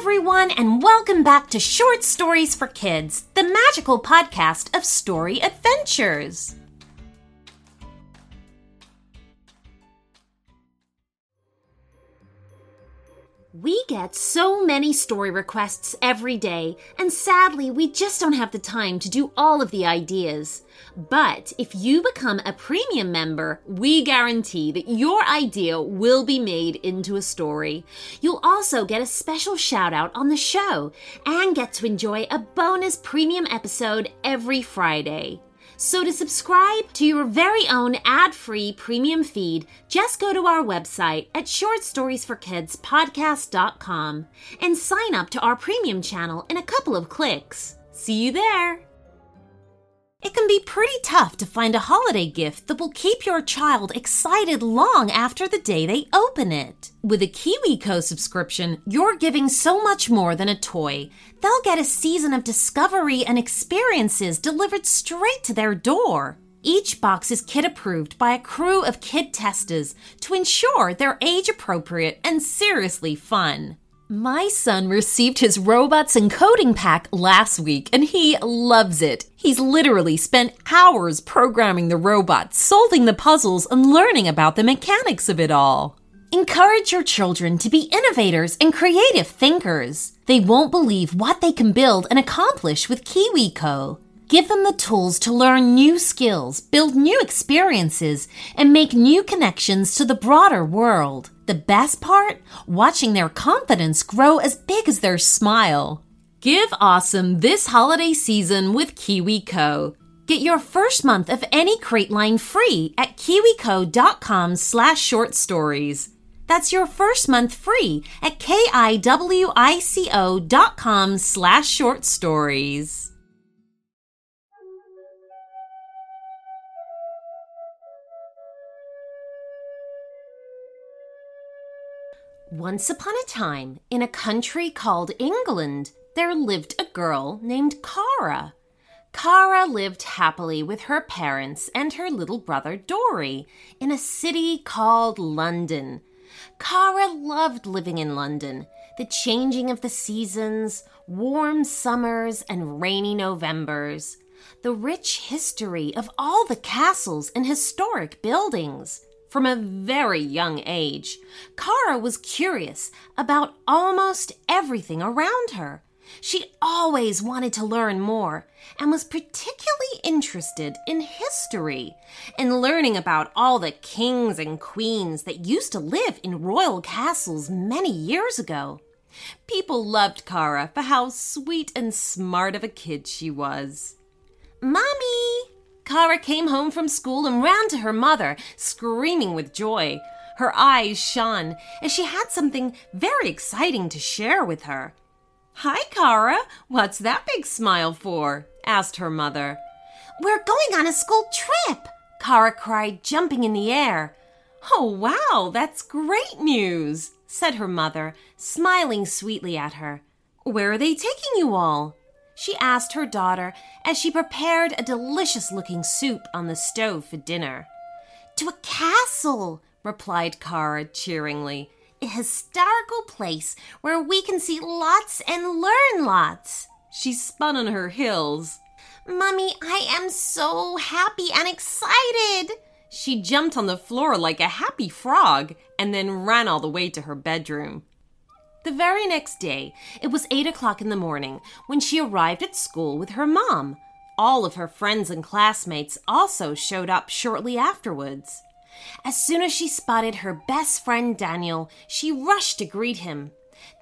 everyone, and welcome back to Short Stories for Kids, the magical podcast of story adventures. We get so many story requests every day, and sadly, we just don't have the time to do all of the ideas. But if you become a premium member, we guarantee that your idea will be made into a story. You'll also get a special shout out on the show and get to enjoy a bonus premium episode every Friday. So, to subscribe to your very own ad free premium feed, just go to our website at shortstoriesforkidspodcast.com and sign up to our premium channel in a couple of clicks. See you there! It can be pretty tough to find a holiday gift that will keep your child excited long after the day they open it. With a KiwiCo subscription, you're giving so much more than a toy. They'll get a season of discovery and experiences delivered straight to their door. Each box is kid approved by a crew of kid testers to ensure they're age appropriate and seriously fun. My son received his robots and coding pack last week and he loves it. He's literally spent hours programming the robots, solving the puzzles, and learning about the mechanics of it all. Encourage your children to be innovators and creative thinkers. They won't believe what they can build and accomplish with KiwiCo. Give them the tools to learn new skills, build new experiences, and make new connections to the broader world. The best part? Watching their confidence grow as big as their smile. Give awesome this holiday season with KiwiCo. Get your first month of any crate line free at kiwico.com slash short stories. That's your first month free at kiwico dot slash short stories. Once upon a time, in a country called England, there lived a girl named Cara. Cara lived happily with her parents and her little brother Dory in a city called London. Cara loved living in London, the changing of the seasons, warm summers, and rainy Novembers, the rich history of all the castles and historic buildings. From a very young age, Kara was curious about almost everything around her. She always wanted to learn more and was particularly interested in history and learning about all the kings and queens that used to live in royal castles many years ago. People loved Kara for how sweet and smart of a kid she was. Mommy, Cara came home from school and ran to her mother, screaming with joy. Her eyes shone as she had something very exciting to share with her. Hi, Kara. What's that big smile for? asked her mother. We're going on a school trip, Kara cried, jumping in the air. Oh, wow, that's great news, said her mother, smiling sweetly at her. Where are they taking you all? She asked her daughter as she prepared a delicious looking soup on the stove for dinner. To a castle, replied Kara cheeringly. A historical place where we can see lots and learn lots. She spun on her heels. Mummy, I am so happy and excited. She jumped on the floor like a happy frog and then ran all the way to her bedroom. The very next day, it was 8 o'clock in the morning when she arrived at school with her mom. All of her friends and classmates also showed up shortly afterwards. As soon as she spotted her best friend Daniel, she rushed to greet him.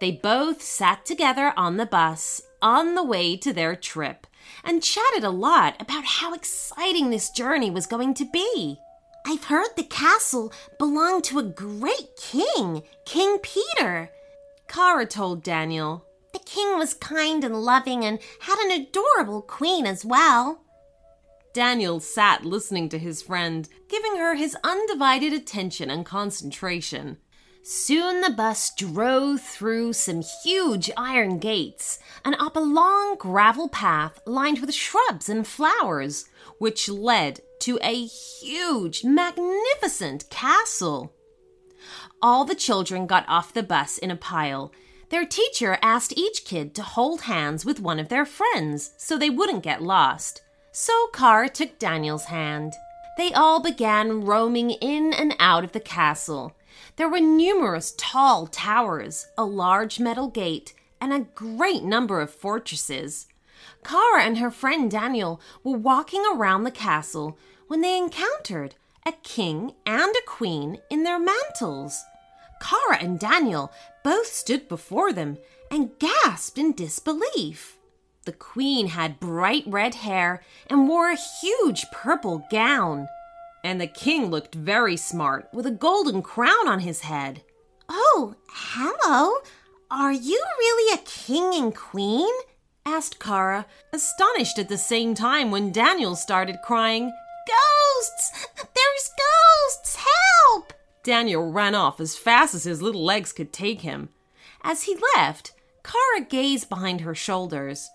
They both sat together on the bus on the way to their trip and chatted a lot about how exciting this journey was going to be. I've heard the castle belonged to a great king, King Peter, Cara told Daniel. The king was kind and loving and had an adorable queen as well. Daniel sat listening to his friend, giving her his undivided attention and concentration. Soon the bus drove through some huge iron gates and up a long gravel path lined with shrubs and flowers, which led to a huge, magnificent castle. All the children got off the bus in a pile. Their teacher asked each kid to hold hands with one of their friends so they wouldn't get lost. So Kara took Daniel's hand. They all began roaming in and out of the castle. There were numerous tall towers, a large metal gate, and a great number of fortresses. Kara and her friend Daniel were walking around the castle when they encountered a king and a queen in their mantles. Kara and Daniel both stood before them and gasped in disbelief. The queen had bright red hair and wore a huge purple gown. And the king looked very smart with a golden crown on his head. Oh, hello. Are you really a king and queen? asked Kara, astonished at the same time when Daniel started crying, Ghosts! There's ghosts! Help! Daniel ran off as fast as his little legs could take him. As he left, Kara gazed behind her shoulders.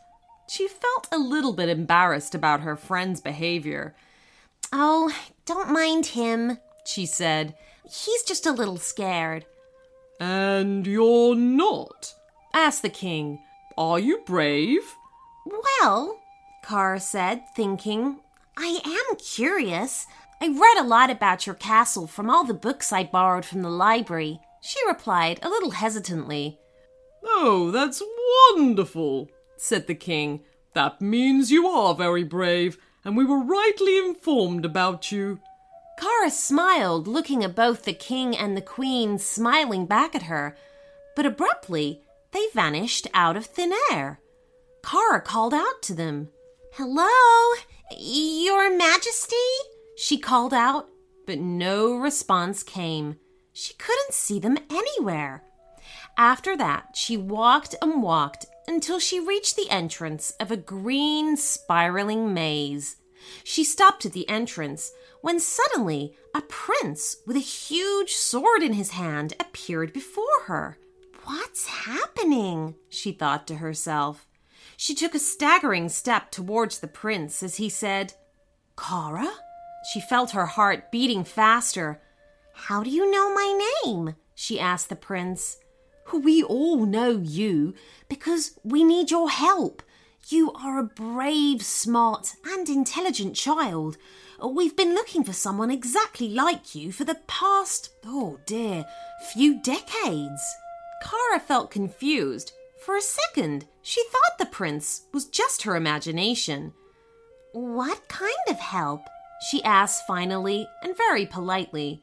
She felt a little bit embarrassed about her friend's behavior. Oh, don't mind him, she said. He's just a little scared. And you're not? asked the king. Are you brave? Well, Kara said, thinking, I am curious. I read a lot about your castle from all the books I borrowed from the library. She replied, a little hesitantly. Oh, that's wonderful, said the king. That means you are very brave, and we were rightly informed about you. Kara smiled, looking at both the king and the queen smiling back at her, but abruptly they vanished out of thin air. Kara called out to them. Hello, Your Majesty? She called out, but no response came. She couldn't see them anywhere. After that, she walked and walked until she reached the entrance of a green, spiraling maze. She stopped at the entrance when suddenly a prince with a huge sword in his hand appeared before her. What's happening? she thought to herself. She took a staggering step towards the prince as he said, Kara? She felt her heart beating faster. How do you know my name? she asked the prince. We all know you because we need your help. You are a brave, smart, and intelligent child. We've been looking for someone exactly like you for the past, oh dear, few decades. Kara felt confused. For a second, she thought the prince was just her imagination. What kind of help? She asked finally and very politely.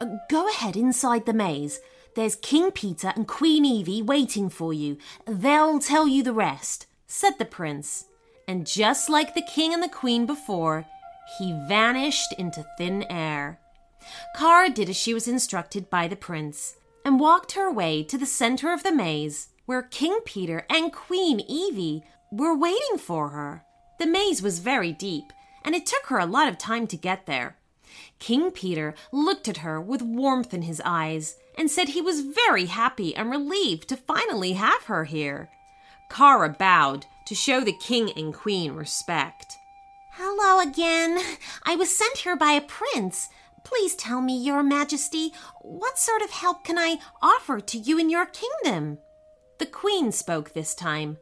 Uh, go ahead inside the maze. There's King Peter and Queen Evie waiting for you. They'll tell you the rest, said the prince. And just like the king and the queen before, he vanished into thin air. Kara did as she was instructed by the prince and walked her way to the center of the maze where King Peter and Queen Evie were waiting for her. The maze was very deep, and it took her a lot of time to get there. King Peter looked at her with warmth in his eyes and said he was very happy and relieved to finally have her here. Kara bowed to show the king and queen respect. Hello again. I was sent here by a prince. Please tell me, Your Majesty, what sort of help can I offer to you in your kingdom? The queen spoke this time.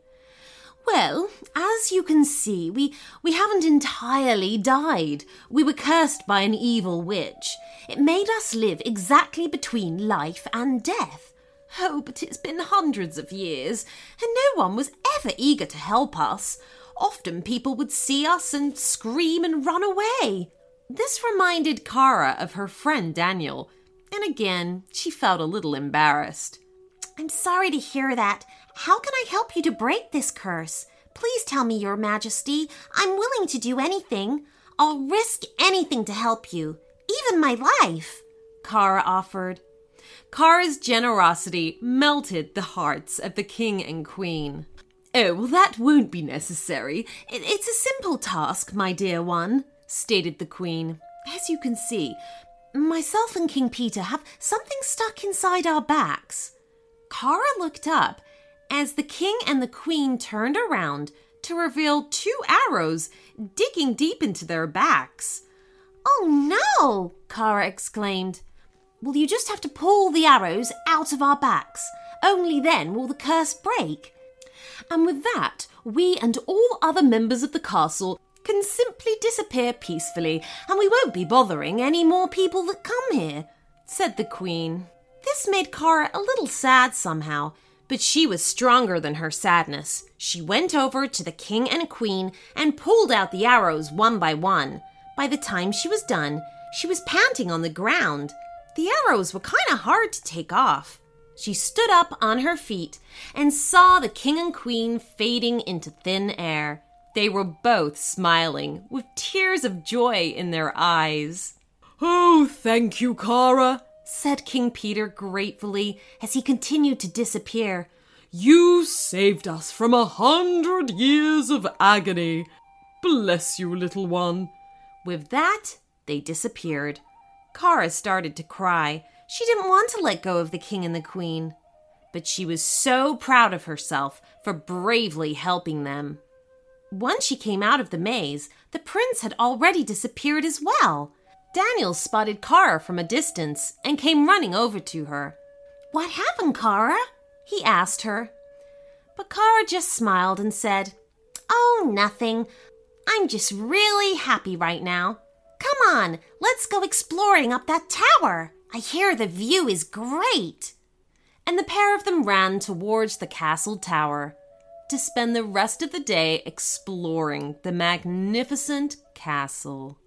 Well, as you can see, we, we haven't entirely died. We were cursed by an evil witch. It made us live exactly between life and death. Oh, but it's been hundreds of years, and no one was ever eager to help us. Often people would see us and scream and run away. This reminded Kara of her friend Daniel, and again she felt a little embarrassed. I'm sorry to hear that. How can I help you to break this curse? Please tell me, Your Majesty. I'm willing to do anything. I'll risk anything to help you, even my life, Kara offered. Kara's generosity melted the hearts of the king and queen. Oh, well, that won't be necessary. It's a simple task, my dear one, stated the queen. As you can see, myself and King Peter have something stuck inside our backs. Kara looked up as the king and the queen turned around to reveal two arrows digging deep into their backs. Oh no! Kara exclaimed. Well, you just have to pull the arrows out of our backs. Only then will the curse break. And with that, we and all other members of the castle can simply disappear peacefully, and we won't be bothering any more people that come here, said the Queen. This made Kara a little sad somehow, but she was stronger than her sadness. She went over to the King and Queen and pulled out the arrows one by one. By the time she was done, she was panting on the ground. The arrows were kind of hard to take off. She stood up on her feet and saw the king and queen fading into thin air. They were both smiling, with tears of joy in their eyes. Oh, thank you, Kara, said King Peter gratefully as he continued to disappear. You saved us from a hundred years of agony. Bless you, little one. With that, they disappeared. Kara started to cry. She didn't want to let go of the king and the queen, but she was so proud of herself for bravely helping them. Once she came out of the maze, the prince had already disappeared as well. Daniel spotted Kara from a distance and came running over to her. What happened, Kara? he asked her. But Kara just smiled and said, Oh, nothing. I'm just really happy right now. Come on, let's go exploring up that tower. I hear the view is great. And the pair of them ran towards the castle tower to spend the rest of the day exploring the magnificent castle.